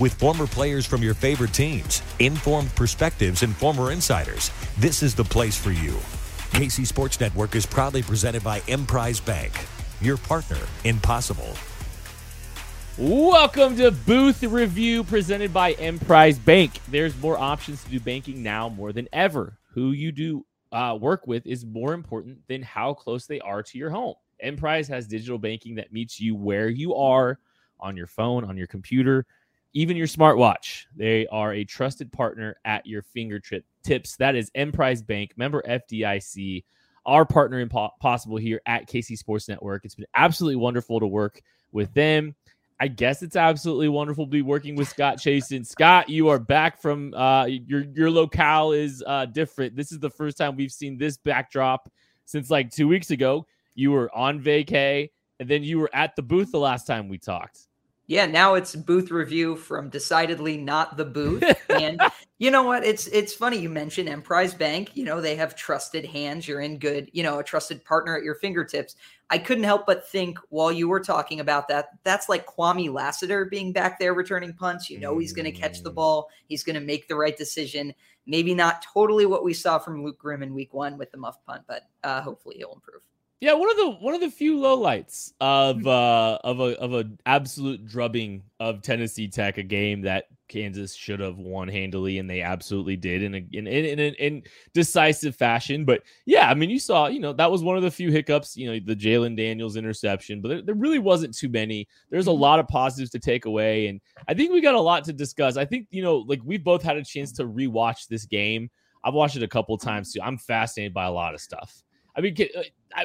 With former players from your favorite teams, informed perspectives, and former insiders, this is the place for you. KC Sports Network is proudly presented by Emprise Bank, your partner in possible. Welcome to Booth Review presented by Emprise Bank. There's more options to do banking now more than ever. Who you do uh, work with is more important than how close they are to your home. Emprise has digital banking that meets you where you are on your phone, on your computer, even your smartwatch. They are a trusted partner at your fingertips. That is Emprise Bank, member FDIC, our partner in po- possible here at KC Sports Network. It's been absolutely wonderful to work with them. I guess it's absolutely wonderful to be working with Scott Chasen. Scott, you are back from uh, your your locale is uh, different. This is the first time we've seen this backdrop since like two weeks ago. You were on vacay, and then you were at the booth the last time we talked. Yeah, now it's booth review from decidedly not the booth. and you know what? It's it's funny you mentioned Emprise Bank. You know, they have trusted hands. You're in good, you know, a trusted partner at your fingertips. I couldn't help but think while you were talking about that, that's like Kwamie Lassiter being back there returning punts. You know, he's going to catch the ball. He's going to make the right decision. Maybe not totally what we saw from Luke Grimm in week one with the muff punt, but uh, hopefully he'll improve. Yeah, one of the one of the few lowlights of uh of a of an absolute drubbing of Tennessee Tech, a game that Kansas should have won handily, and they absolutely did in a in in, in, in decisive fashion. But yeah, I mean, you saw, you know, that was one of the few hiccups. You know, the Jalon Daniels interception, but there, there really wasn't too many. There's a lot of positives to take away, and I think we got a lot to discuss. I think you know, like we've both had a chance to rewatch this game. I've watched it a couple times too. I'm fascinated by a lot of stuff. I mean,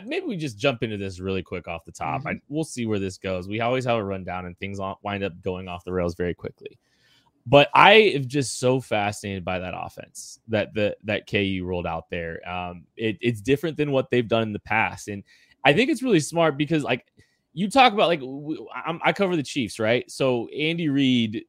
maybe we just jump into this really quick off the top. Mm-hmm. I, we'll see where this goes. We always have a rundown, and things wind up going off the rails very quickly. But I am just so fascinated by that offense that the that KU rolled out there. Um, it, it's different than what they've done in the past, and I think it's really smart because like you talk about like I'm, I cover the Chiefs, right? So Andy Reid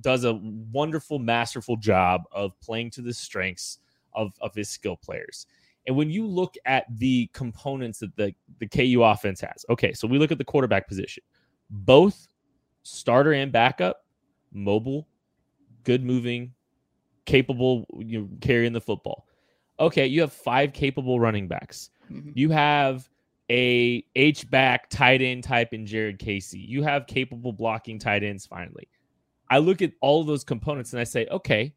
does a wonderful, masterful job of playing to the strengths of of his skill players. And when you look at the components that the, the KU offense has, okay, so we look at the quarterback position, both starter and backup, mobile, good moving, capable you know, carrying the football. Okay, you have five capable running backs. Mm-hmm. You have a H back tight end type in Jared Casey. You have capable blocking tight ends finally. I look at all of those components and I say, okay,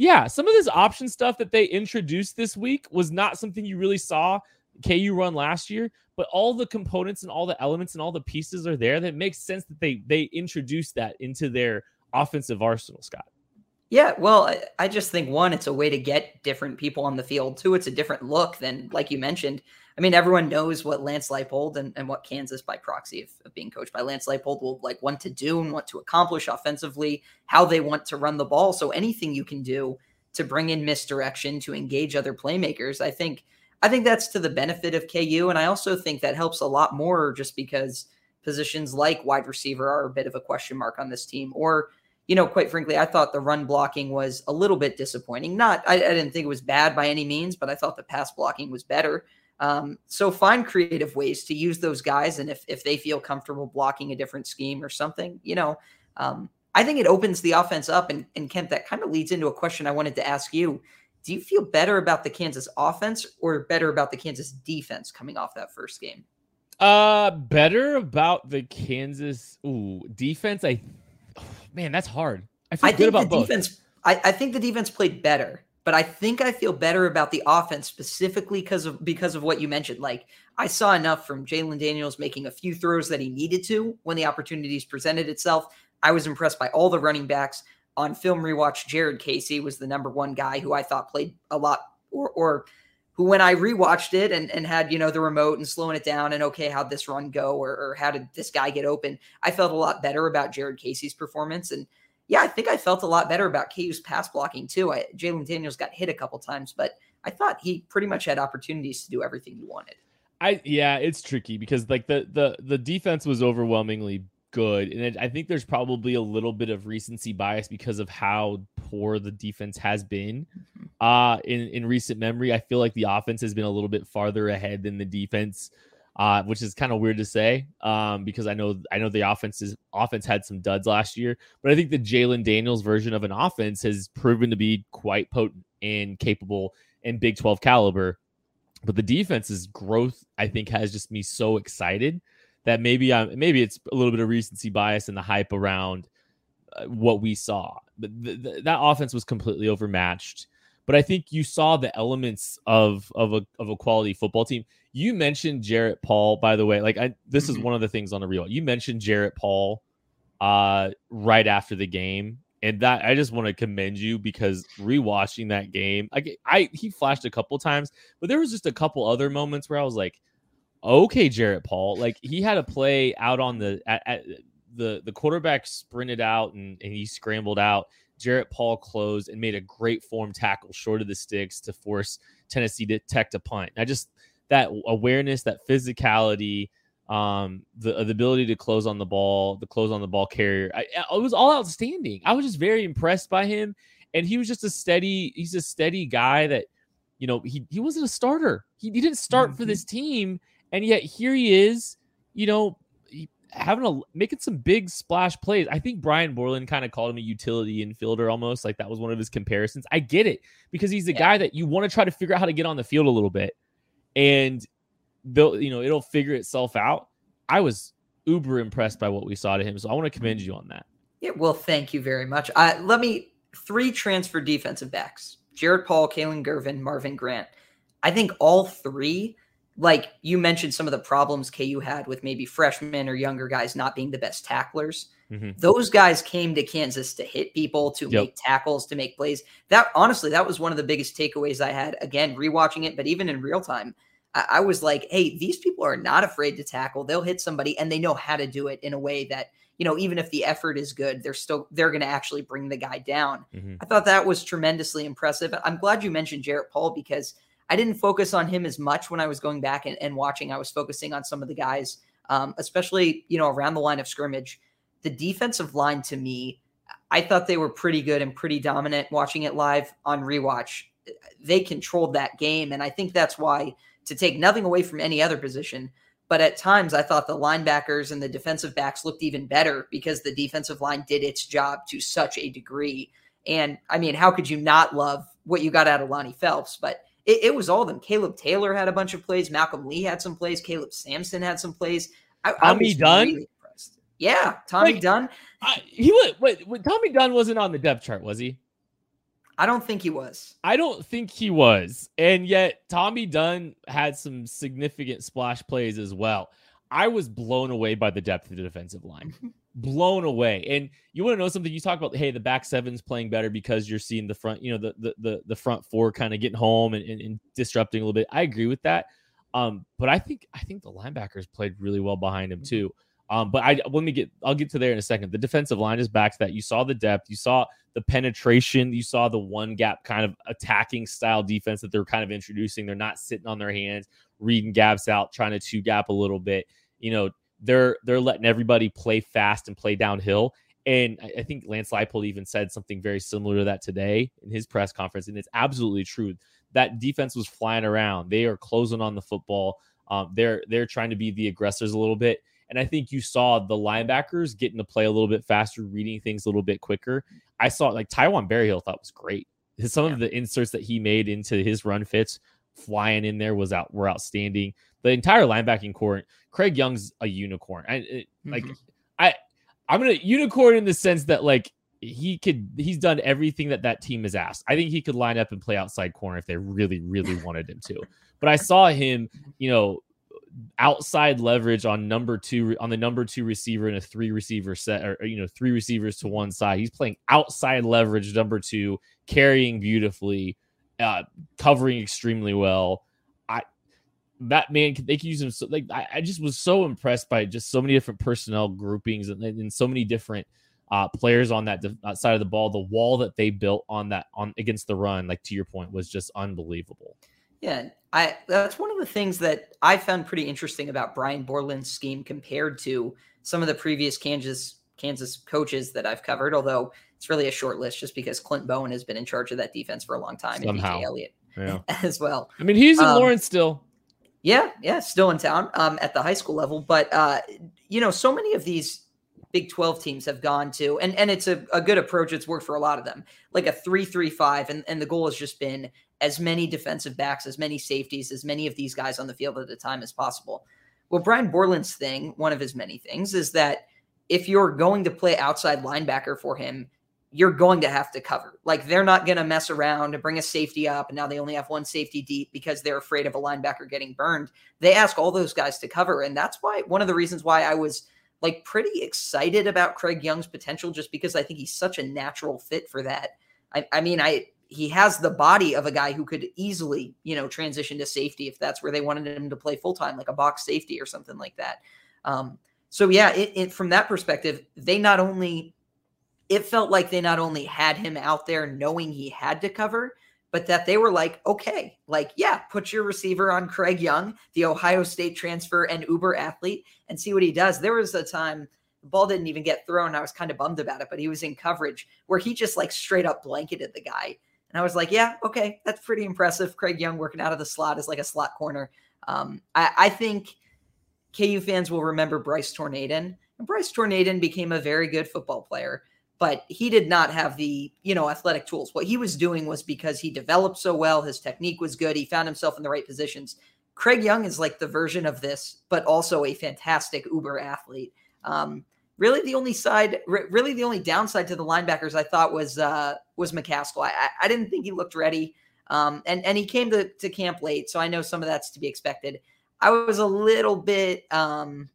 yeah, some of this option stuff that they introduced this week was not something you really saw KU run last year, but all the components and all the elements and all the pieces are there that makes sense that they they introduced that into their offensive arsenal, Scott. Yeah, well, I just think one, it's a way to get different people on the field. Two, it's a different look than, like you mentioned. I mean, everyone knows what Lance Leipold and, and what Kansas, by proxy of, of, being coached by Lance Leipold, will like want to do and want to accomplish offensively, how they want to run the ball. So anything you can do to bring in misdirection to engage other playmakers, I think, I think that's to the benefit of KU, and I also think that helps a lot more just because positions like wide receiver are a bit of a question mark on this team, or you know, quite frankly, I thought the run blocking was a little bit disappointing. Not, I, I, didn't think it was bad by any means, but I thought the pass blocking was better. Um, so find creative ways to use those guys, and if if they feel comfortable blocking a different scheme or something, you know, um, I think it opens the offense up. And, and Kent, that kind of leads into a question I wanted to ask you. Do you feel better about the Kansas offense or better about the Kansas defense coming off that first game? Uh, better about the Kansas ooh, defense. I oh, man, that's hard. I feel I good about the both. defense. I, I think the defense played better, but I think I feel better about the offense specifically because of because of what you mentioned. Like I saw enough from Jalon Daniels making a few throws that he needed to when the opportunities presented itself. I was impressed by all the running backs on film rewatch. Jared Casey was the number one guy who I thought played a lot or or who when I rewatched it and, and had, you know, the remote and slowing it down and okay, how'd this run go or, or how did this guy get open? I felt a lot better about Jared Casey's performance. And yeah, I think I felt a lot better about KU's pass blocking too. I Jalon Daniels got hit a couple times, but I thought he pretty much had opportunities to do everything he wanted. I yeah, it's tricky because like the the the defense was overwhelmingly good. And it, I think there's probably a little bit of recency bias because of how poor the defense has been. Mm-hmm. Uh, in, in recent memory, I feel like the offense has been a little bit farther ahead than the defense. Uh, which is kind of weird to say um, because I know I know the offense is, offense had some duds last year, but I think the Jalon Daniels version of an offense has proven to be quite potent and capable in Big 12 caliber. But the defense's growth, I think, has just me so excited that maybe I'm maybe it's a little bit of recency bias and the hype around uh, what we saw. But that offense was completely overmatched. But I think you saw the elements of of a of a quality football team. You mentioned Jarrett Paul, by the way. Like I, this mm-hmm. is one of the things on the reel. You mentioned Jarrett Paul uh, right after the game, and that I just want to commend you because rewatching that game, I, I he flashed a couple times, but there was just a couple other moments where I was like, okay, Jarrett Paul. Like he had a play out on the at, at the the quarterback sprinted out and, and he scrambled out. Jarrett Paul closed and made a great form tackle short of the sticks to force Tennessee to tech to punt. I just that awareness, that physicality, um, the the ability to close on the ball, the close on the ball carrier, I, it was all outstanding. I was just very impressed by him, and he was just a steady. He's a steady guy that, you know, he he wasn't a starter. He, he didn't start mm-hmm. for this team, and yet here he is, you know, having a making some big splash plays. I think Brian Borland kind of called him a utility infielder almost, like that was one of his comparisons. I get it because he's a yeah. guy that you want to try to figure out how to get on the field a little bit, and they'll you know it'll figure itself out. I was uber impressed by what we saw to him, so I want to commend you on that. Yeah, well, thank you very much. Uh, let me three transfer defensive backs: Jarrett Paul, Kalon Gervin, Marvin Grant. I think all three like you mentioned some of the problems KU had with maybe freshmen or younger guys not being the best tacklers. Mm-hmm. Those guys came to Kansas to hit people, to yep. make tackles, to make plays. That honestly, that was one of the biggest takeaways I had. Again, rewatching it, but even in real time, I, I was like, "Hey, these people are not afraid to tackle. They'll hit somebody, and they know how to do it in a way that you know, even if the effort is good, they're still they're going to actually bring the guy down." Mm-hmm. I thought that was tremendously impressive. I'm glad you mentioned Jarrett Paul because I didn't focus on him as much when I was going back and, and watching. I was focusing on some of the guys, um, especially you know around the line of scrimmage. The defensive line to me, I thought they were pretty good and pretty dominant. Watching it live on rewatch, they controlled that game, and I think that's why to take nothing away from any other position. But at times, I thought the linebackers and the defensive backs looked even better because the defensive line did its job to such a degree. And I mean, how could you not love what you got out of Lonnie Phelps? But it, it, was all of them. Caleb Taylor had a bunch of plays. Malcolm Lee had some plays. Caleb Sampson had some plays. I, Tommy I Dunn. Really yeah, Tommy Wait, Dunn. I, he was. Wait, wait, Tommy Dunn wasn't on the depth chart, was he? I don't think he was. I don't think he was. And yet Tommy Dunn had some significant splash plays as well. I was blown away by the depth of the defensive line. blown away. And you want to know something? You talk about hey, the back seven's playing better because you're seeing the front, you know, the the the, the front four kind of getting home and, and, and, disrupting a little bit. I agree with that. Um, but I think I think the linebackers played really well behind him too. Um, but I let me get I'll get to there in a second. The defensive line is back to that. You saw the depth, you saw the penetration, you saw the one gap kind of attacking style defense that they're kind of introducing. They're not sitting on their hands, reading gaps out, trying to two gap a little bit. You know, they're they're letting everybody play fast and play downhill. And I, think Lance Leipold even said something very similar to that today in his press conference, and it's absolutely true. that defense was flying around. They are closing on the football. Um, they're they're trying to be the aggressors a little bit. And I think you saw the linebackers getting to play a little bit faster, reading things a little bit quicker. I saw like Taiwan Berryhill thought was great. Some yeah. of the inserts that he made into his run fits flying in there was out were outstanding. The entire linebacking core, Craig Young's a unicorn. I it, mm-hmm. like I I'm gonna unicorn in the sense that like he could he's done everything that that team has asked. I think he could line up and play outside corner if they really really wanted him to. But I saw him, you know, outside leverage on number two on the number two receiver in a three receiver set or you know three receivers to one side. He's playing outside leverage number two, carrying beautifully, uh, covering extremely well. That man they can use him so like I, I just was so impressed by just so many different personnel groupings and, and so many different uh, players on that, that side of the ball. The wall that they built on that on against the run, like to your point, was just unbelievable. Yeah, I that's one of the things that I found pretty interesting about Brian Borland's scheme compared to some of the previous Kansas Kansas coaches that I've covered. Although it's really a short list, just because Clint Bowen has been in charge of that defense for a long time, Somehow. and DJ Eliot yeah. as well. I mean, he's in um, Lawrence still. Yeah, yeah, still in town um, at the high school level. But uh, you know, so many of these Big 12 teams have gone to, and, and it's a, a good approach. It's worked for a lot of them, like a 3 3 5. And, and the goal has just been as many defensive backs, as many safeties, as many of these guys on the field at a time as possible. Well, Brian Borland's thing, one of his many things, is that if you're going to play outside linebacker for him, you're going to have to cover. Like they're not going to mess around and bring a safety up. And now they only have one safety deep because they're afraid of a linebacker getting burned. They ask all those guys to cover. And that's why one of the reasons why I was like pretty excited about Craig Young's potential just because I think he's such a natural fit for that. I, I mean, I he has the body of a guy who could easily, you know, transition to safety if that's where they wanted him to play full time, like a box safety or something like that. Um, so yeah, it, it, from that perspective, they not only it felt like they not only had him out there knowing he had to cover, but that they were like, okay, like, yeah, put your receiver on Craig Young, the Ohio State transfer and Uber athlete, and see what he does. There was a time the ball didn't even get thrown. I was kind of bummed about it, but he was in coverage where he just like straight up blanketed the guy. And I was like, yeah, okay, that's pretty impressive. Craig Young working out of the slot is like a slot corner. Um, I, I think KU fans will remember Bryce Torneden. And Bryce Torneden became a very good football player but he did not have the you know athletic tools. What he was doing was because he developed so well his technique was good he found himself in the right positions. Craig young is like the version of this but also a fantastic uber athlete. Um, really the only side really the only downside to the linebackers i thought was uh, was mccaskill. I, I didn't think he looked ready um, and and he came to, to camp late so i know some of that's to be expected. I was a little bit um,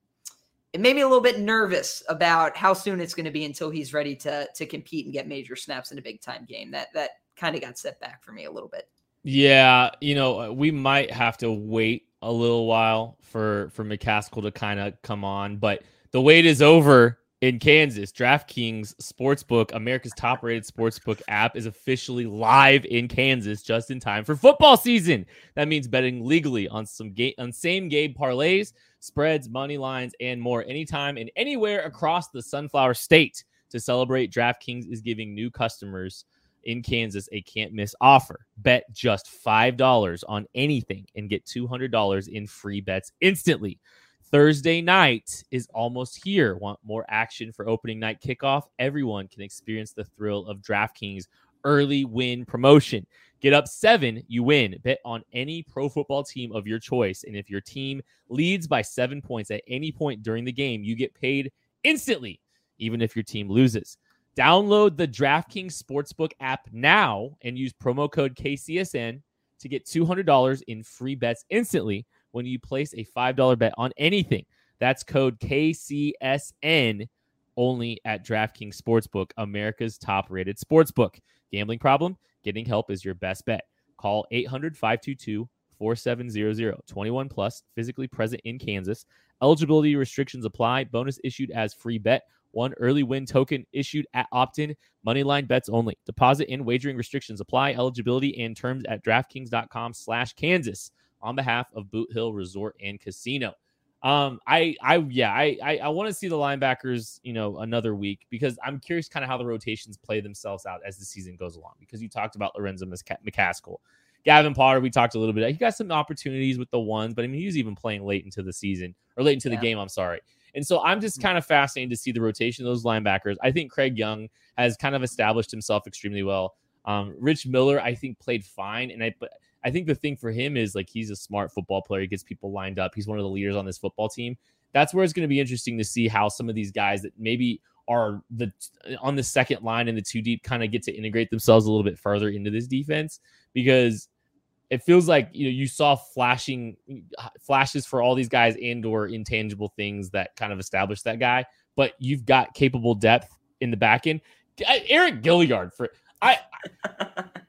it made me a little bit nervous about how soon it's going to be until he's ready to to compete and get major snaps in a big time game. That that kind of got set back for me a little bit. Yeah, you know, uh, we might have to wait a little while for for McCaskill to kind of come on, but the wait is over in Kansas. DraftKings Sportsbook, America's top-rated sportsbook app, is officially live in Kansas just in time for football season. That means betting legally on some game on same game parlays spreads, money lines, and more anytime and anywhere across the Sunflower State. To celebrate, DraftKings is giving new customers in Kansas a can't miss offer. Bet just $5 on anything and get $200 in free bets instantly. Thursday night is almost here. Want more action for opening night kickoff? Everyone can experience the thrill of DraftKings early win promotion. Get up seven, you win. Bet on any pro football team of your choice. And if your team leads by seven points at any point during the game, you get paid instantly, even if your team loses. Download the DraftKings Sportsbook app now and use promo code KCSN to get $200 in free bets instantly when you place a $5 bet on anything. That's code KCSN only at DraftKings Sportsbook, America's top rated sportsbook. Gambling problem? Getting help is your best bet. Call 800 522 4700. 21 plus, physically present in Kansas. Eligibility restrictions apply. Bonus issued as free bet. One early win token issued at opt-in. Moneyline bets only. Deposit and wagering restrictions apply. Eligibility and terms at DraftKings.com slash Kansas on behalf of Boot Hill Resort and Casino. Um, I, I, yeah, I, I, I want to see the linebackers, you know, another week because I'm curious kind of how the rotations play themselves out as the season goes along. Because you talked about Lorenzo McCaskill, Gavin Potter, we talked a little bit. He got some opportunities with the ones, but I mean, he was even playing late into the season or late into yeah. the game. I'm sorry. And so I'm just mm. kind of fascinated to see the rotation of those linebackers. I think Craig Young has kind of established himself extremely well. Um, Rich Miller, I think, played fine, and I but I think the thing for him is like he's a smart football player. He gets people lined up. He's one of the leaders on this football team. That's where it's going to be interesting to see how some of these guys that maybe are the on the second line and the two deep kind of get to integrate themselves a little bit further into this defense because it feels like you know you saw flashing flashes for all these guys and or intangible things that kind of established that guy but you've got capable depth in the back end eriq gilliard for i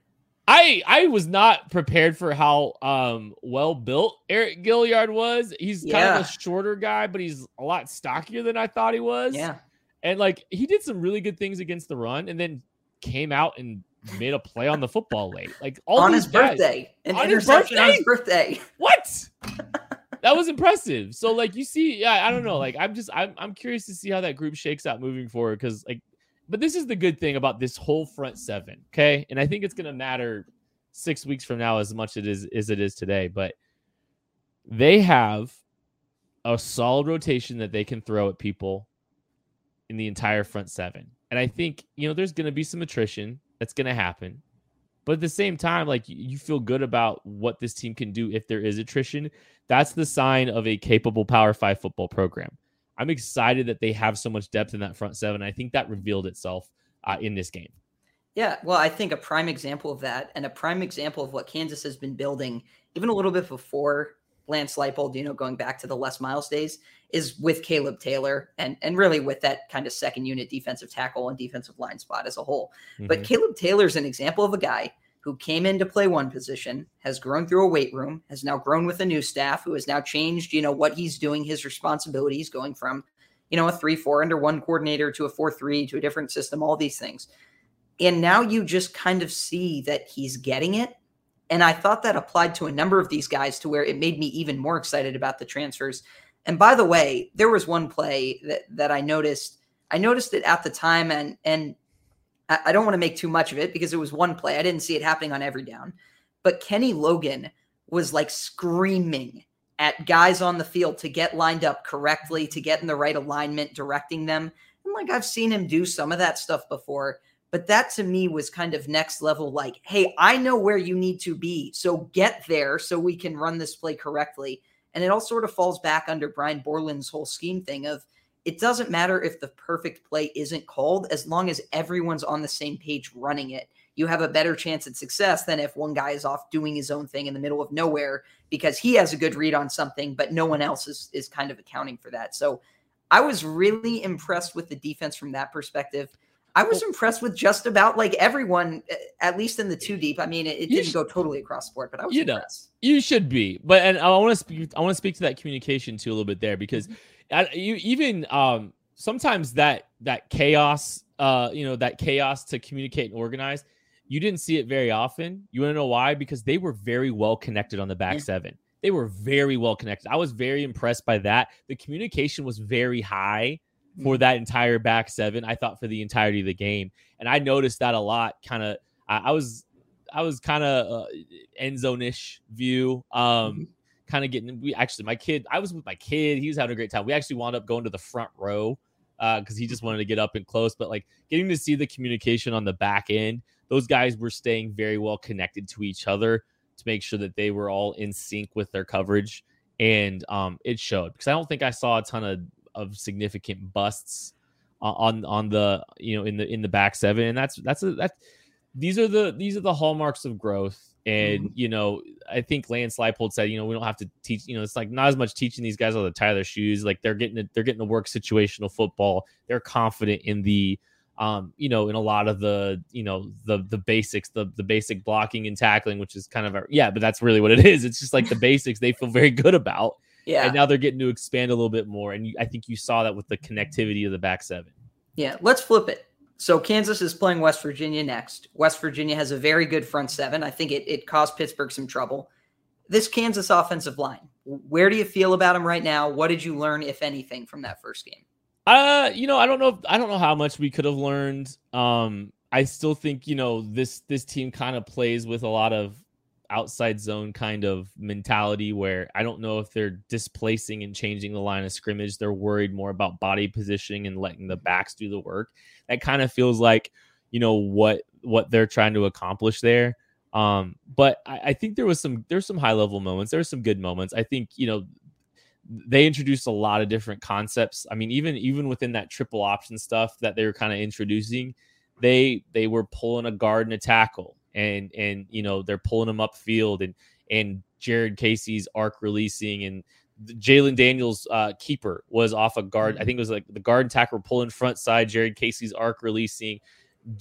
I I was not prepared for how um well built Eriq Gilliard was. He's kind yeah. of a shorter guy, but he's a lot stockier than I thought he was. Yeah. And like he did some really good things against the run and then came out and made a play on the football late. Like all on his guys, birthday. An on interception his on his birthday. What? that was impressive. So like you see, yeah, I don't know. Like I'm just I'm I'm curious to see how that group shakes out moving forward because like but this is the good thing about this whole front seven, okay? And I think it's going to matter six weeks from now as much it is as it is today. But they have a solid rotation that they can throw at people in the entire front seven. And I think, you know, there's going to be some attrition that's going to happen. But at the same time, like you feel good about what this team can do if there is attrition. That's the sign of a capable Power Five football program. I'm excited that they have so much depth in that front seven. I think that revealed itself uh, in this game. Yeah, well, I think a prime example of that, and a prime example of what Kansas has been building, even a little bit before Lance Leipold, you know, going back to the Les Miles days, is with Caleb Taylor and and really with that kind of second unit defensive tackle and defensive line spot as a whole. Mm-hmm. But Caleb Taylor's an example of a guy who came in to play one position, has grown through a weight room, has now grown with a new staff, who has now changed, you know, what he's doing, his responsibilities, going from, you know, a three four under one coordinator to a four three to a different system, all these things. And now you just kind of see that he's getting it. And I thought that applied to a number of these guys to where it made me even more excited about the transfers. And by the way, there was one play that, that I noticed. I noticed it at the time, and and I don't want to make too much of it because it was one play. I didn't see it happening on every down. But Kenny Logan was like screaming at guys on the field to get lined up correctly, to get in the right alignment, directing them. And like I've seen him do some of that stuff before. But that to me was kind of next level like, hey, I know where you need to be. So get there so we can run this play correctly. And it all sort of falls back under Brian Borland's whole scheme thing of it doesn't matter if the perfect play isn't called as long as everyone's on the same page running it. You have a better chance at success than if one guy is off doing his own thing in the middle of nowhere because he has a good read on something, but no one else is, is kind of accounting for that. So I was really impressed with the defense from that perspective. I was impressed with just about like everyone, at least in the two deep. I mean, it, it didn't should, go totally across the board, but I was you impressed. Know, you should be, but and I want to speak. I want to speak to that communication too a little bit there because mm-hmm. I, you even um sometimes that that chaos, uh, you know, that chaos to communicate and organize, you didn't see it very often. You want to know why? Because they were very well connected on the back yeah. seven. They were very well connected. I was very impressed by that. The communication was very high for mm. that entire back seven. I thought for the entirety of the game, and I noticed that a lot. Kind of, I, I, was, I was kind of uh, end zone ish view. Um, mm-hmm. kind of getting. We actually, my kid, I was with my kid. He was having a great time. We actually wound up going to the front row because uh, he just wanted to get up and close. But like getting to see the communication on the back end, those guys were staying very well connected to each other to make sure that they were all in sync with their coverage. And um, it showed because I don't think I saw a ton of of significant busts on on the you know in the in the back seven, and that's that's a that these are the these are the hallmarks of growth. And mm-hmm. you know, I think Lance Leipold said, you know, we don't have to teach. You know, it's like not as much teaching these guys how to tie their shoes. Like they're getting they're getting to work situational football. They're confident in the um, you know, in a lot of the, you know, the the basics, the the basic blocking and tackling, which is kind of a, yeah, but that's really what it is. It's just like the basics they feel very good about. Yeah. And now they're getting to expand a little bit more. And you, I think you saw that with the connectivity of the back seven. Yeah. Let's flip it. So Kansas is playing West Virginia next. West Virginia has a very good front seven. I think it, it caused Pittsburgh some trouble. This Kansas offensive line, where do you feel about them right now? What did you learn, if anything, from that first game? Uh, you know, I don't know. If, I don't know how much we could have learned. Um, I still think you know this this team kind of plays with a lot of outside zone kind of mentality where I don't know if they're displacing and changing the line of scrimmage. They're worried more about body positioning and letting the backs do the work. That kind of feels like, you know, what what they're trying to accomplish there. Um, but I, I think there was some there's some high level moments. There were some good moments. I think, you know, they introduced a lot of different concepts. I mean, even even within that triple option stuff that they were kind of introducing, they they were pulling a guard and a tackle and and you know they're pulling them upfield and and Jared Casey's arc releasing and Jalon Daniels uh, keeper was off a guard. I mm-hmm. think it was like the guard and tackle pulling front side. Jared Casey's arc releasing.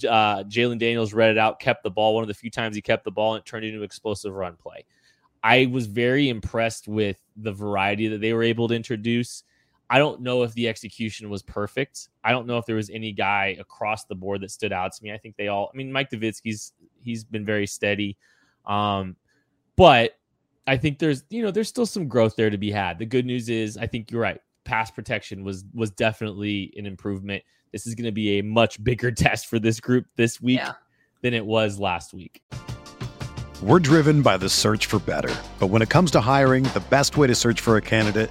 Uh, Jalon Daniels read it out, kept the ball. One of the few times he kept the ball and turned it into an explosive run play. I was very impressed with the variety that they were able to introduce. I don't know if the execution was perfect. I don't know if there was any guy across the board that stood out to me. I think they all. I mean, Mike Davitsky's he's been very steady, um, but I think there's you know there's still some growth there to be had. The good news is I think you're right. Pass protection was was definitely an improvement. This is going to be a much bigger test for this group this week yeah. than it was last week. We're driven by the search for better, but when it comes to hiring, the best way to search for a candidate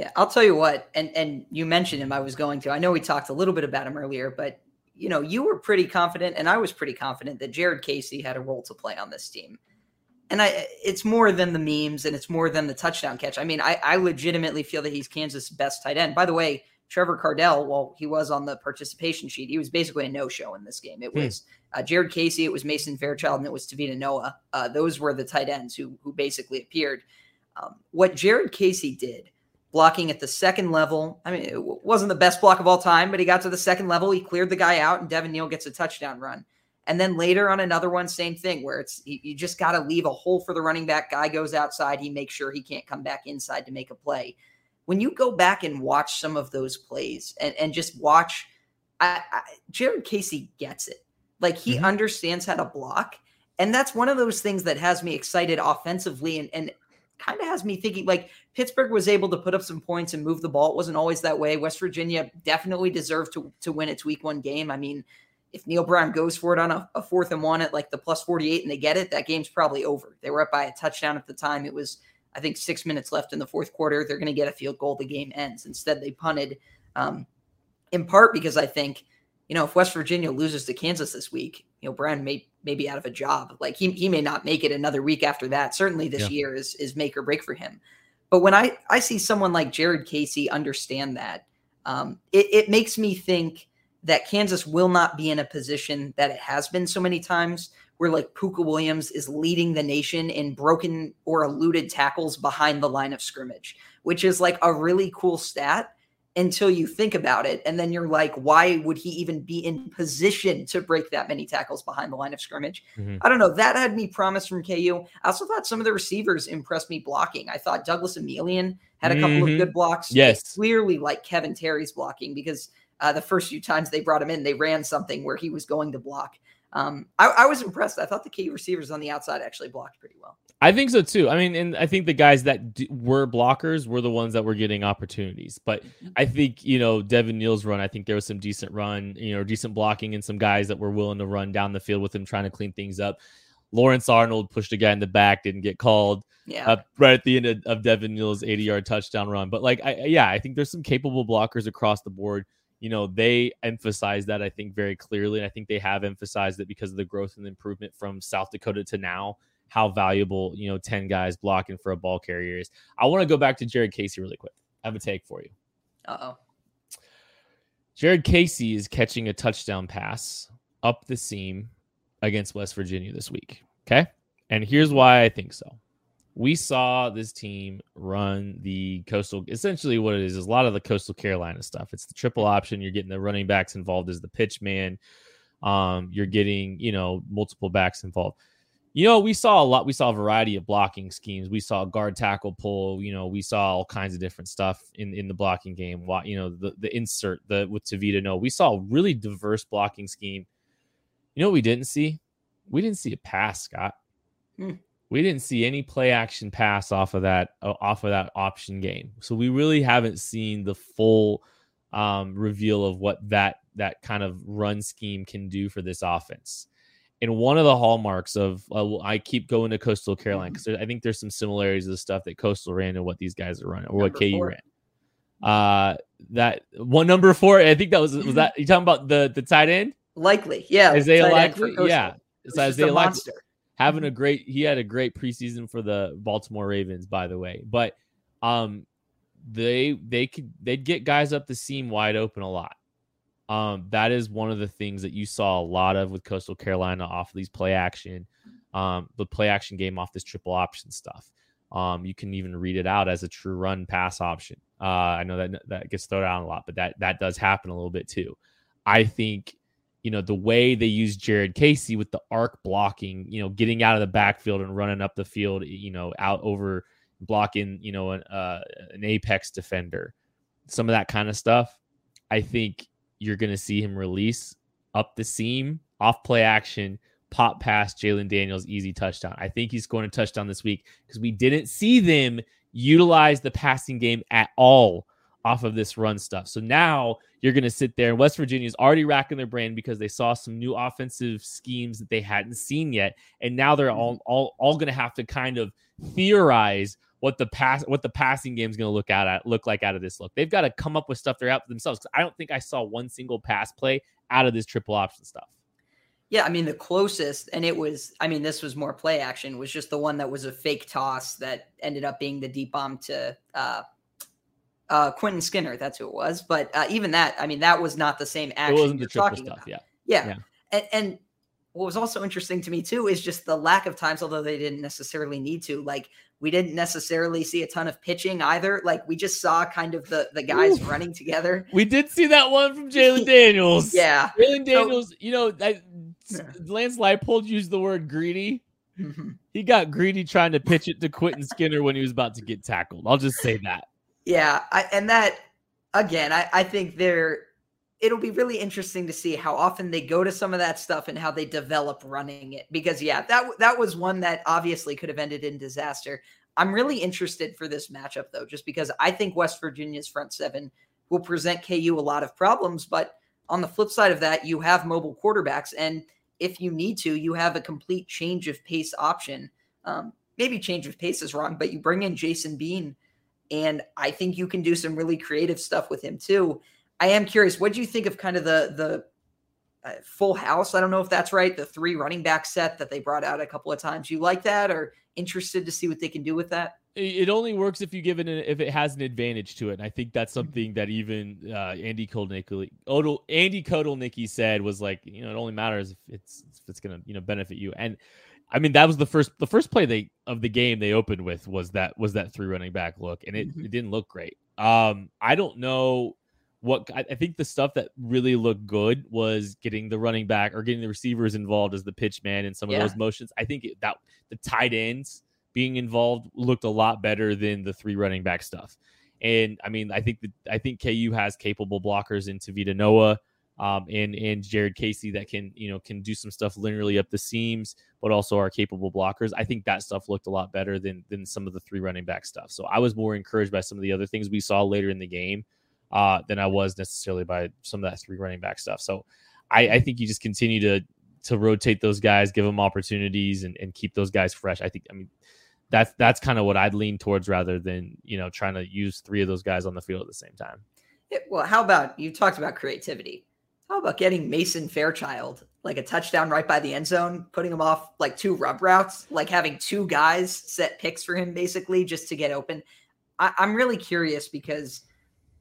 Yeah, I'll tell you what, and and you mentioned him. I was going to. I know we talked a little bit about him earlier, but you know, you were pretty confident, and I was pretty confident that Jared Casey had a role to play on this team. And I, it's more than the memes, and it's more than the touchdown catch. I mean, I, I legitimately feel that he's Kansas' best tight end. By the way, Trevor Kardell, well, he was on the participation sheet. He was basically a no-show in this game. It hmm. was uh, Jared Casey, it was Mason Fairchild, and it was Tavita Noah. Uh, those were the tight ends who who basically appeared. Um, what Jared Casey did blocking at the second level. I mean, it wasn't the best block of all time, but he got to the second level. He cleared the guy out, and Devin Neal gets a touchdown run. And then later on another one, same thing, where it's you, you just got to leave a hole for the running back. Guy goes outside, he makes sure he can't come back inside to make a play. When you go back and watch some of those plays and, and just watch, I, I, Jared Casey gets it. Like he mm-hmm. understands how to block. And that's one of those things that has me excited offensively and, and kind of has me thinking like Pittsburgh was able to put up some points and move the ball. It wasn't always that way. West Virginia definitely deserved to, to win its week one game. I mean, if Neil Brown goes for it on a, a, fourth and one at like the plus 48 and they get it, that game's probably over. They were up by a touchdown at the time. It was, I think, six minutes left in the fourth quarter. They're going to get a field goal. The game ends. Instead, they punted um, in part because I think, you know, if West Virginia loses to Kansas this week, you know, Brown may, may be out of a job. Like he, he may not make it another week after that. Certainly this yeah. year is, is make or break for him. But when I, I see someone like Jared Casey understand that, um, it, it makes me think that Kansas will not be in a position that it has been so many times where like Pooka Williams is leading the nation in broken or eluded tackles behind the line of scrimmage, which is like a really cool stat until you think about it. And then you're like, why would he even be in position to break that many tackles behind the line of scrimmage? Mm-hmm. I don't know. That had me promise from KU. I also thought some of the receivers impressed me blocking. I thought Douglas Emilien had a couple mm-hmm. of good blocks. Yes. clearly like Kevin Terry's blocking because uh, the first few times they brought him in, they ran something where he was going to block. Um, I, I, was impressed. I thought the key receivers on the outside actually blocked pretty well. I think so too. I mean, and I think the guys that d- were blockers were the ones that were getting opportunities. But mm-hmm. I think you know Devin Neal's run. I think there was some decent run, you know, decent blocking, and some guys that were willing to run down the field with him, trying to clean things up. Lawrence Arnold pushed a guy in the back, didn't get called. Yeah, uh, right at the end of, of Devin Neal's 80 yard touchdown run. But like, I, yeah, I think there's some capable blockers across the board you know, they emphasize that I think very clearly. And I think they have emphasized it because of the growth and improvement from South Dakota to now, how valuable, you know, 10 guys blocking for a ball carrier is. I want to go back to Jared Casey really quick. I have a take for you. Uh oh. Jared Casey is catching a touchdown pass up the seam against West Virginia this week. Okay. And here's why I think so we saw this team run the coastal essentially what it is is a lot of the coastal carolina stuff it's the triple option you're getting the running backs involved as the pitch man um, you're getting you know multiple backs involved you know we saw a lot we saw a variety of blocking schemes. We saw guard tackle pull you know we saw all kinds of different stuff in in the blocking game. You know the the insert the with tavita no we saw a really diverse blocking scheme. You know what we didn't see? We didn't see a pass scott. Hmm. We didn't see any play action pass off of that off of that option game. So we really haven't seen the full um, reveal of what that that kind of run scheme can do for this offense. And one of the hallmarks of uh, I keep going to Coastal Carolina because I think there's some similarities of the stuff that Coastal ran and what these guys are running or number what KU four. ran. Uh, that one number four. I think that was was that you talking about the the tight end? Likely, yeah. Isaiah Likely, yeah. It's Isaiah Likely having a mm-hmm. great he had a great preseason for the Baltimore Ravens, by the way. But um they they could they'd get guys up the seam wide open a lot. Um, that is one of the things that you saw a lot of with Coastal Carolina off of these play action, um, the play action game off this triple option stuff. Um, you can even read it out as a true run pass option. Uh, I know that that gets thrown out a lot, but that that does happen a little bit too. I think you know, the way they use Jared Casey with the arc blocking, you know, getting out of the backfield and running up the field, you know, out over blocking, you know, an, uh, an apex defender, some of that kind of stuff. I think you're going to see him release up the seam, off play action, pop past Jalon Daniels, easy touchdown. I think he's going to touchdown this week because we didn't see them utilize the passing game at all off of this run stuff. So now you're going to sit there and West Virginia's already racking their brain because they saw some new offensive schemes that they hadn't seen yet. And now they're all mm-hmm. all, all going to have to kind of theorize what the pass what the passing game is going to look out at look like out of this look. They've got to come up with stuff they're out themselves. I don't think I saw one single pass play out of this triple option stuff. Yeah, I mean the closest, and it was. I mean, this was more play action. Was just the one that was a fake toss that ended up being the deep bomb to uh, uh, Quentin Skinner. That's who it was. But uh, even that, I mean, that was not the same action it wasn't you're talking stuff, about. Yeah. Yeah. yeah. And, and, what was also interesting to me too is just the lack of times, although they didn't necessarily need to. Like we didn't necessarily see a ton of pitching either. Like we just saw kind of the the guys Ooh. running together. We did see that one from Jalon Daniels. yeah, Jalon Daniels. So, you know, I, yeah. Lance Leipold used the word greedy. Mm-hmm. He got greedy trying to pitch it to Quentin Skinner when he was about to get tackled. I'll just say that. Yeah, I, and that again, I, I think they're. It'll be really interesting to see how often they go to some of that stuff and how they develop running it. Because yeah, that that was one that obviously could have ended in disaster. I'm really interested for this matchup though, just because I think West Virginia's front seven will present KU a lot of problems. But on the flip side of that, you have mobile quarterbacks, and if you need to, you have a complete change of pace option. Um, maybe change of pace is wrong, but you bring in Jason Bean and I think you can do some really creative stuff with him too. I am curious, what do you think of kind of the the uh, full house? I don't know if that's right. The three running back set that they brought out a couple of times. You like that, or interested to see what they can do with that? It only works if you give it an, if it has an advantage to it, and I think that's something that even uh, Andy Kotelnicki, Andy Kotelnicki said was like, you know, it only matters if it's if it's gonna you know benefit you. And I mean, that was the first the first play they of the game they opened with was that was that three running back look, and it, mm-hmm. it didn't look great. Um, I don't know what I, I think the stuff that really looked good was getting the running back or getting the receivers involved as the pitch man in some of yeah. those motions. I think that the tight ends being involved looked a lot better than the three running back stuff. And I mean, I think that I think KU has capable blockers in Tavita Noah um, and and Jared Casey that can you know can do some stuff linearly up the seams, but also are capable blockers. I think that stuff looked a lot better than than some of the three running back stuff. So I was more encouraged by some of the other things we saw later in the game uh, than I was necessarily by some of that three running back stuff. So I, I think you just continue to to rotate those guys, give them opportunities, and, and keep those guys fresh. I think I mean that's that's kind of what I'd lean towards rather than you know trying to use three of those guys on the field at the same time. well, how about you talked about creativity? How about getting Mason Fairchild like a touchdown right by the end zone, putting him off like two rub routes, like having two guys set picks for him basically just to get open? I, am really curious because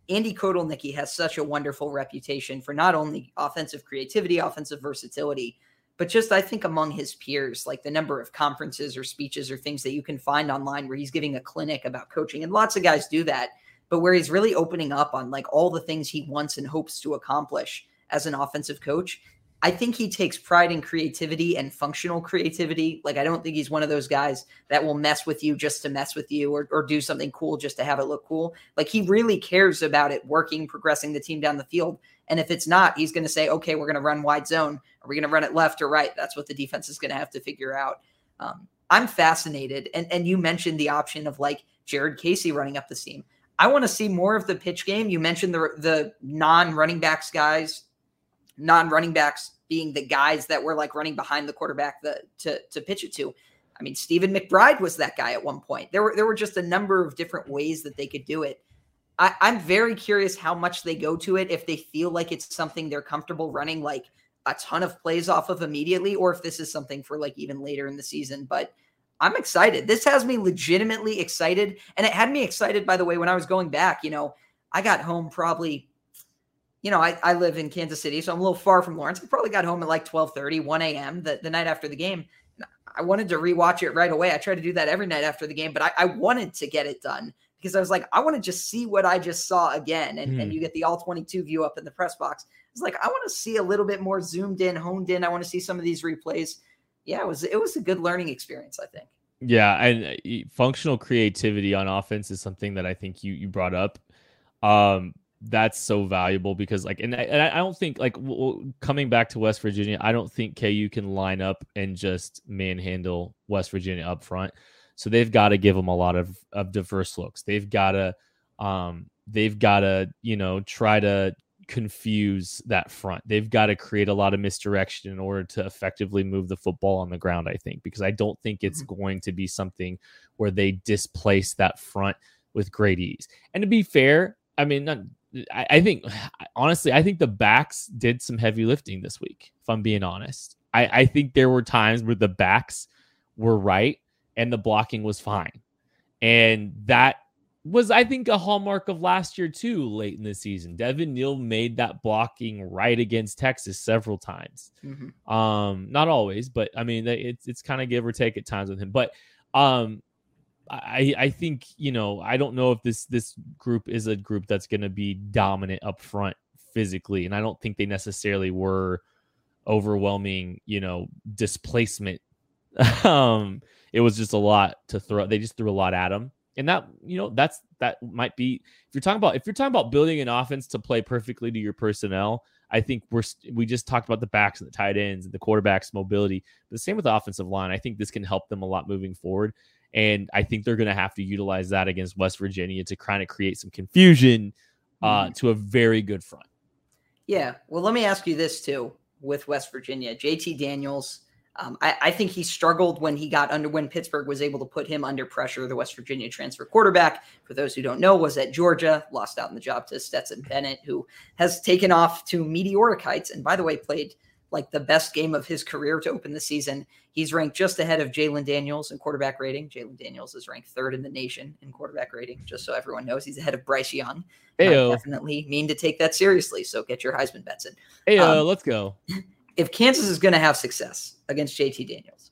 Andy Kotelnicki has such a wonderful reputation for not only offensive creativity, offensive versatility, but just I think among his peers, like the number of conferences or speeches or things that you can find online where he's giving a clinic about coaching, and lots of guys do that, but where he's really opening up on like all the things he wants and hopes to accomplish as an offensive coach. I think he takes pride in creativity and functional creativity. Like, I don't think he's one of those guys that will mess with you just to mess with you or, or do something cool just to have it look cool. Like, he really cares about it working, progressing the team down the field. And if it's not, he's going to say, okay, we're going to run wide zone. Are we going to run it left or right? That's what the defense is going to have to figure out. Um, I'm fascinated. And, and you mentioned the option of like Jared Casey running up the seam. I want to see more of the pitch game. You mentioned the the non running backs guys non running backs being the guys that were like running behind the quarterback the, to, to pitch it to. I mean, Stephen McBride was that guy at one point. There were there were just a number of different ways that they could do it. I, I'm very curious how much they go to it if they feel like it's something they're comfortable running like a ton of plays off of immediately, or if this is something for like even later in the season. But I'm excited. This has me legitimately excited. And it had me excited, by the way, when I was going back. You know, I got home probably you know, I, I live in Kansas City, so I'm a little far from Lawrence. I probably got home at like 12 30, 1 a.m. The, the night after the game. I wanted to rewatch it right away. I try to do that every night after the game, but I, I wanted to get it done because I was like, I want to just see what I just saw again. And, mm. and hmm. you get the all 22 view up in the press box. It's like, I want to see a little bit more zoomed in, honed in. I want to see some of these replays. Yeah, it was it was a good learning experience, I think. Yeah, and uh, functional creativity on offense is something that I think you you brought up. Um, that's so valuable because like and I, and I don't think like w- coming back to West Virginia I don't think KU can line up and just manhandle West Virginia up front. So they've got to give them a lot of of diverse looks. They've got to um they've got to you know try to confuse that front. They've got to create a lot of misdirection in order to effectively move the football on the ground I think because I don't think it's mm-hmm. going to be something where they displace that front with great ease. And to be fair I mean, not I, I think honestly, I think the backs did some heavy lifting this week. If I'm being honest, I, I think there were times where the backs were right and the blocking was fine, and that was I think a hallmark of last year too. Late in the season, Devin Neal made that blocking right against Texas several times. Mm-hmm. Um, not always, but I mean it's it's kind of give or take at times with him. But um, I I think you know I don't know if this this group is a group that's going to be dominant up front physically, and I don't think they necessarily were overwhelming you know displacement. um, it was just a lot to throw. They just threw a lot at them, and that you know that's that might be if you're talking about if you're talking about building an offense to play perfectly to your personnel. I think we're we just talked about the backs and the tight ends and the quarterbacks mobility. But the same with the offensive line. I think this can help them a lot moving forward. And I think they're going to have to utilize that against West Virginia to kind of create some confusion uh, mm. to a very good front. Yeah. Well, let me ask you this too with West Virginia. JT Daniels, um, I, I, think he struggled when he got under when Pittsburgh was able to put him under pressure. The West Virginia transfer quarterback, for those who don't know, was at Georgia, lost out in the job to Stetson Bennett, who has taken off to meteoric heights. And by the way, played like the best game of his career to open the season. He's ranked just ahead of Jalon Daniels in quarterback rating. Jalon Daniels is ranked third in the nation in quarterback rating, just so everyone knows. He's ahead of Bryce Young. I definitely mean to take that seriously. So get your Heisman bets in. Hey, um, let's go. If Kansas is going to have success against JT Daniels,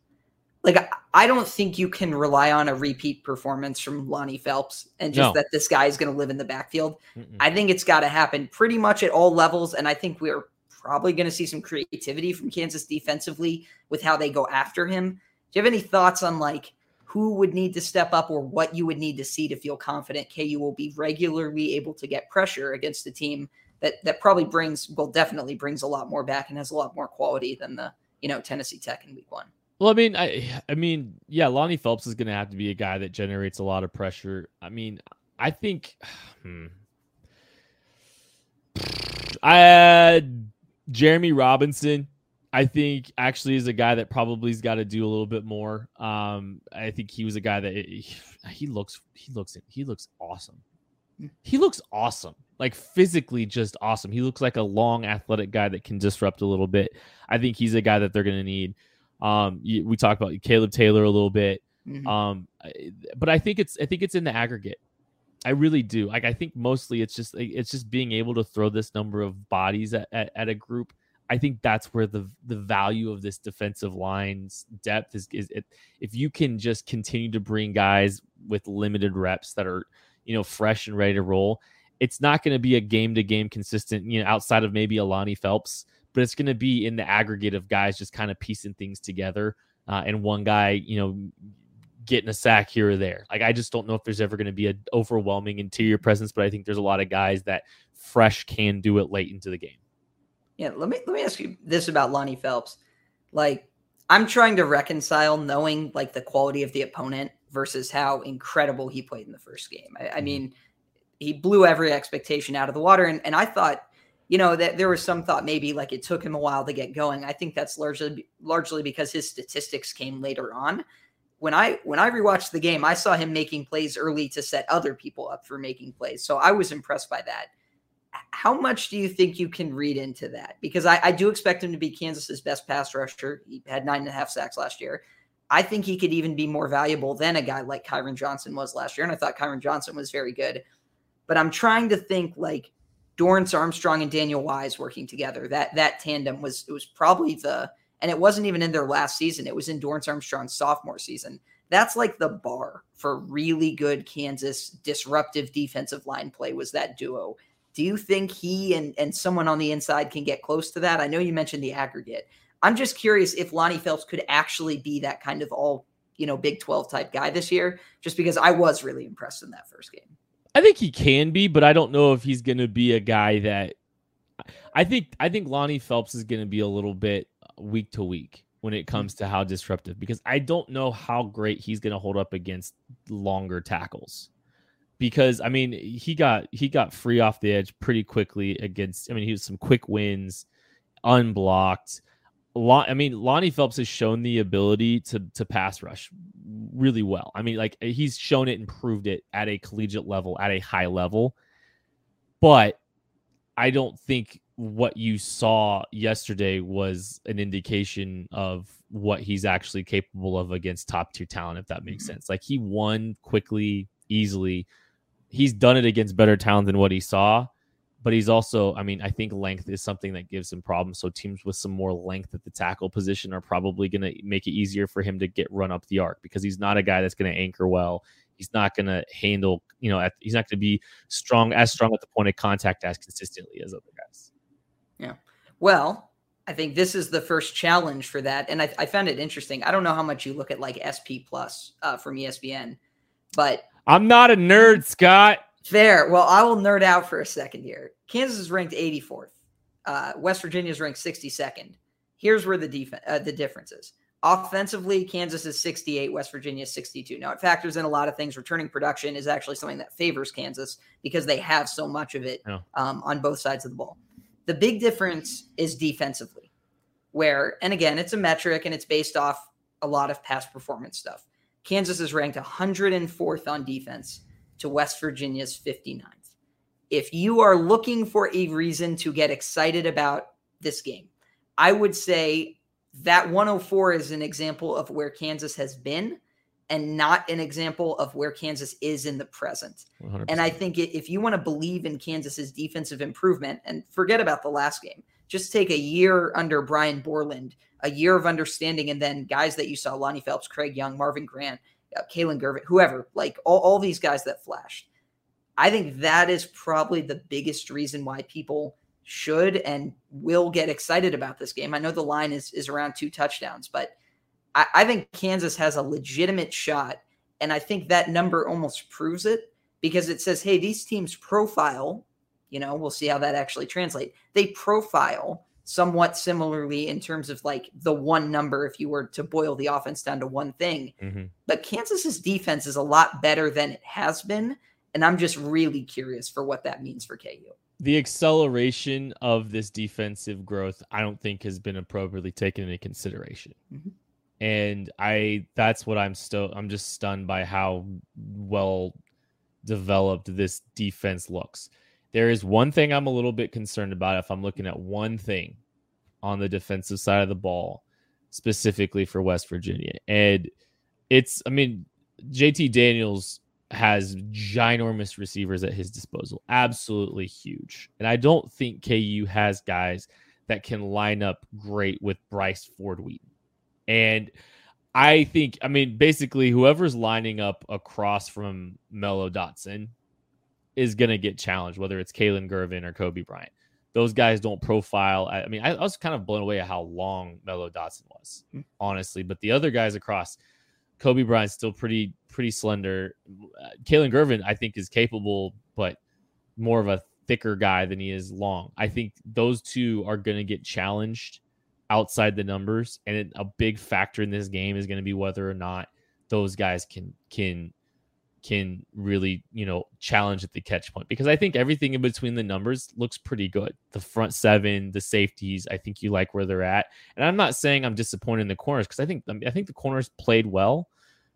like I don't think you can rely on a repeat performance from Lonnie Phelps and just no. that this guy is going to live in the backfield. Mm-mm. I think it's got to happen pretty much at all levels, and I think we're probably going to see some creativity from Kansas defensively with how they go after him. Do you have any thoughts on like who would need to step up or what you would need to see to feel confident KU will be regularly able to get pressure against a team that that probably brings well definitely brings a lot more back and has a lot more quality than the you know Tennessee Tech in week 1. Well, I mean, I I mean, yeah, Lonnie Phelps is going to have to be a guy that generates a lot of pressure. I mean, I think hmm, I Jeremy Robinson, I think actually is a guy that probably has got to do a little bit more. Um, I think he was a guy that he, he looks he looks he looks awesome. He looks awesome, like physically just awesome. He looks like a long athletic guy that can disrupt a little bit. I think he's a guy that they're going to need. Um, we talked about Caleb Taylor a little bit. Mm-hmm. Um, but I think it's I think it's in the aggregate. I really do. Like I think mostly it's just it's just being able to throw this number of bodies at, at, at, a group. I think that's where the the value of this defensive line's depth is is it, if you can just continue to bring guys with limited reps that are, you know, fresh and ready to roll. It's not going to be a game to game consistent, you know, outside of maybe Alani Phelps, but it's going to be in the aggregate of guys just kind of piecing things together. Uh, and one guy, you know, getting a sack here or there. Like I just don't know if there's ever going to be an overwhelming interior presence, but I think there's a lot of guys that fresh can do it late into the game. Yeah, let me let me ask you this about Lonnie Phelps. Like I'm trying to reconcile knowing like the quality of the opponent versus how incredible he played in the first game. I, I mm-hmm. mean, he blew every expectation out of the water, and, and I thought, you know, that there was some thought maybe like it took him a while to get going. I think that's largely largely because his statistics came later on when I when I rewatched the game, I saw him making plays early to set other people up for making plays. So I was impressed by that. How much do you think you can read into that? Because I, I do expect him to be Kansas's best pass rusher. He had nine and a half sacks last year. I think he could even be more valuable than a guy like Kyron Johnson was last year. And I thought Kyron Johnson was very good. But I'm trying to think like Dorance Armstrong and Daniel Wise working together. That that tandem was it was probably the and it wasn't even in their last season. It was in Dorance Armstrong's sophomore season. That's like the bar for really good Kansas disruptive defensive line play was that duo. Do you think he and, and someone on the inside can get close to that? I know you mentioned the aggregate. I'm just curious if Lonnie Phelps could actually be that kind of all, you know, Big 12 type guy this year, just because I was really impressed in that first game. I think he can be, but I don't know if he's going to be a guy that I think I think Lonnie Phelps is going to be a little bit week to week when it hmm. comes to how disruptive because I don't know how great he's going to hold up against longer tackles. Because I mean, he got he got free off the edge pretty quickly against. I mean, he was some quick wins, unblocked. I mean, Lonnie Phelps has shown the ability to to pass rush really well. I mean, like he's shown it and proved it at a collegiate level, at a high level. But I don't think what you saw yesterday was an indication of what he's actually capable of against top tier talent, if that makes mm-hmm. sense. Like he won quickly, easily. He's done it against better talent than what he saw, but he's also, I mean, I think length is something that gives him problems. So teams with some more length at the tackle position are probably going to make it easier for him to get run up the arc because he's not a guy that's going to anchor well. He's not going to handle, you know, at, he's not going to be strong as strong at the point of contact as consistently as other guys. Well, I think this is the first challenge for that, and I, I found it interesting. I don't know how much you look at like SP Plus uh, from ESPN, but I'm not a nerd, Scott. Fair. Well, I will nerd out for a second here. Kansas is ranked 84th. Uh, West Virginia is ranked 62nd. Here's where the defense, uh, the difference is. Offensively, Kansas is 68, West Virginia is 62. Now, it factors in a lot of things. Returning production is actually something that favors Kansas because they have so much of it yeah. um, on both sides of the ball. The big difference is defensively, where, and again, it's a metric and it's based off a lot of past performance stuff. Kansas is ranked 104th on defense to West Virginia's 59th. If you are looking for a reason to get excited about this game, I would say that 104 is an example of where Kansas has been and not an example of where Kansas is in the present. 100%. And I think if you want to believe in Kansas's defensive improvement and forget about the last game, just take a year under Brian Borland, a year of understanding, and then guys that you saw Lonnie Phelps, Craig Young, Marvin Grant, uh, Kalon Gervin, whoever, like all, all these guys that flashed. I think that is probably the biggest reason why people should and will get excited about this game. I know the line is is around two touchdowns, but I, I think Kansas has a legitimate shot. And I think that number almost proves it because it says, hey, these teams profile, you know, we'll see how that actually translates. They profile somewhat similarly in terms of like the one number if you were to boil the offense down to one thing. Mm-hmm. But Kansas's defense is a lot better than it has been. And I'm just really curious for what that means for KU. The acceleration of this defensive growth, I don't think has been appropriately taken into consideration. Mm-hmm and I that's what I'm still I'm just stunned by how well developed this defense looks. There is one thing I'm a little bit concerned about if I'm looking at one thing on the defensive side of the ball specifically for West Virginia. And it's I mean JT Daniels has ginormous receivers at his disposal. Absolutely huge. And I don't think KU has guys that can line up great with Bryce Ford Wheaton. And I think, I mean, basically, whoever's lining up across from Mello Dotson is going to get challenged, whether it's Kalon Gervin or Kobe Bryant. Those guys don't profile. I, mean, I, I, was kind of blown away at how long Mello Dotson was, hmm. honestly. But the other guys across, Kobe Bryant's still pretty pretty slender. Uh, Kalon Gervin, I think, is capable, but more of a thicker guy than he is long. I think those two are going to get challenged outside the numbers, and it, a big factor in this game is going to be whether or not those guys can can can really you know challenge at the catch point because I think everything in between the numbers looks pretty good. The front seven, the safeties, I think you like where they're at. And I'm not saying I'm disappointed in the corners because I think I think the corners played well,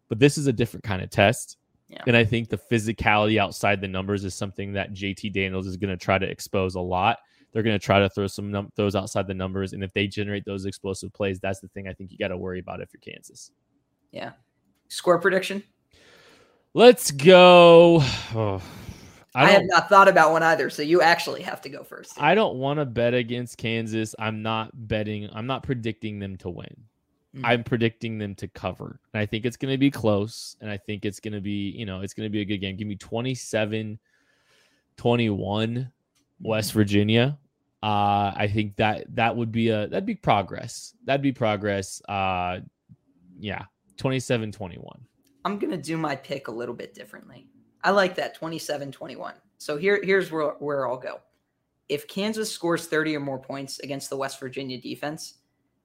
but this is a different kind of test. Yeah. And I think the physicality outside the numbers is something that JT Daniels is going to try to expose a lot. They're going to try to throw some num- those outside the numbers, and if they generate those explosive plays, that's the thing I think you got to worry about if you're Kansas. Yeah. Score prediction. Let's go. Oh, I, I have not thought about one either, so you actually have to go first. I don't want to bet against Kansas. I'm not betting. I'm not predicting them to win. Mm-hmm. I'm predicting them to cover. And I think it's going to be close. And I think it's going to be, you know, it's going to be a good game. Give me 27 21 West Virginia. Uh, I think that that would be a that'd be progress. That'd be progress. Uh, yeah, 27 21. I'm to do my pick a little bit differently. I like that 27 21. So here, here's where, where I'll go. If Kansas scores 30 or more points against the West Virginia defense,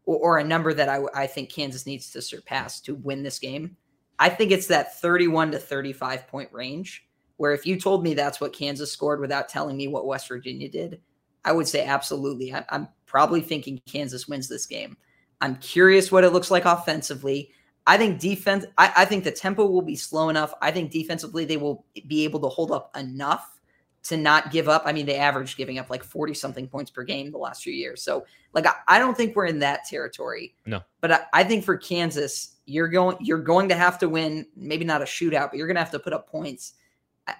or, or a number that I, I think Kansas needs to surpass to win this game, I think it's that 31 to 35 point range where if you told me that's what Kansas scored without telling me what West Virginia did, I would say absolutely. I, am probably thinking Kansas wins this game. I'm curious what it looks like offensively. I think defense, I, I think the tempo will be slow enough. I think defensively they will be able to hold up enough to not give up. I mean, they averaged giving up like 40 something points per game the last few years. So, like, I, I don't think we're in that territory. No. But I, I, think for Kansas, you're going you're going to have to win, maybe not a shootout, but you're going to have to put up points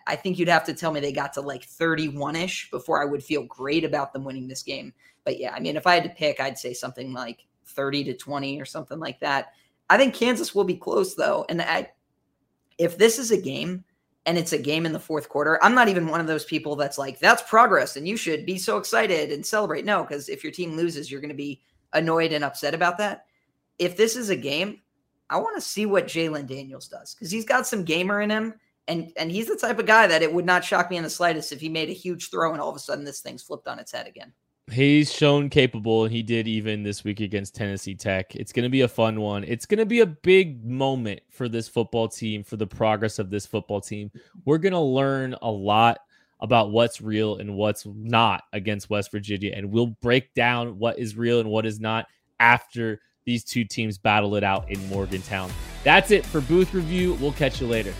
I think you'd have to tell me they got to like 31 ish before I would feel great about them winning this game. But yeah, I mean, if I had to pick, I'd say something like 30 to 20 or something like that. I think Kansas will be close though. And I, if this is a game and it's a game in the fourth quarter, I'm not even one of those people that's like, that's progress and you should be so excited and celebrate. No, because if your team loses, you're going to be annoyed and upset about that. If this is a game, I want to see what Jalon Daniels does because he's got some gamer in him and and he's the type of guy that it would not shock me in the slightest if he made a huge throw and all of a sudden this thing's flipped on its head again. He's shown capable, and he did even this week against Tennessee Tech. It's going to be a fun one. It's going to be a big moment for this football team, for the progress of this football team. We're going to learn a lot about what's real and what's not against West Virginia, and we'll break down what is real and what is not after these two teams battle it out in Morgantown. That's it for Booth Review. We'll catch you later.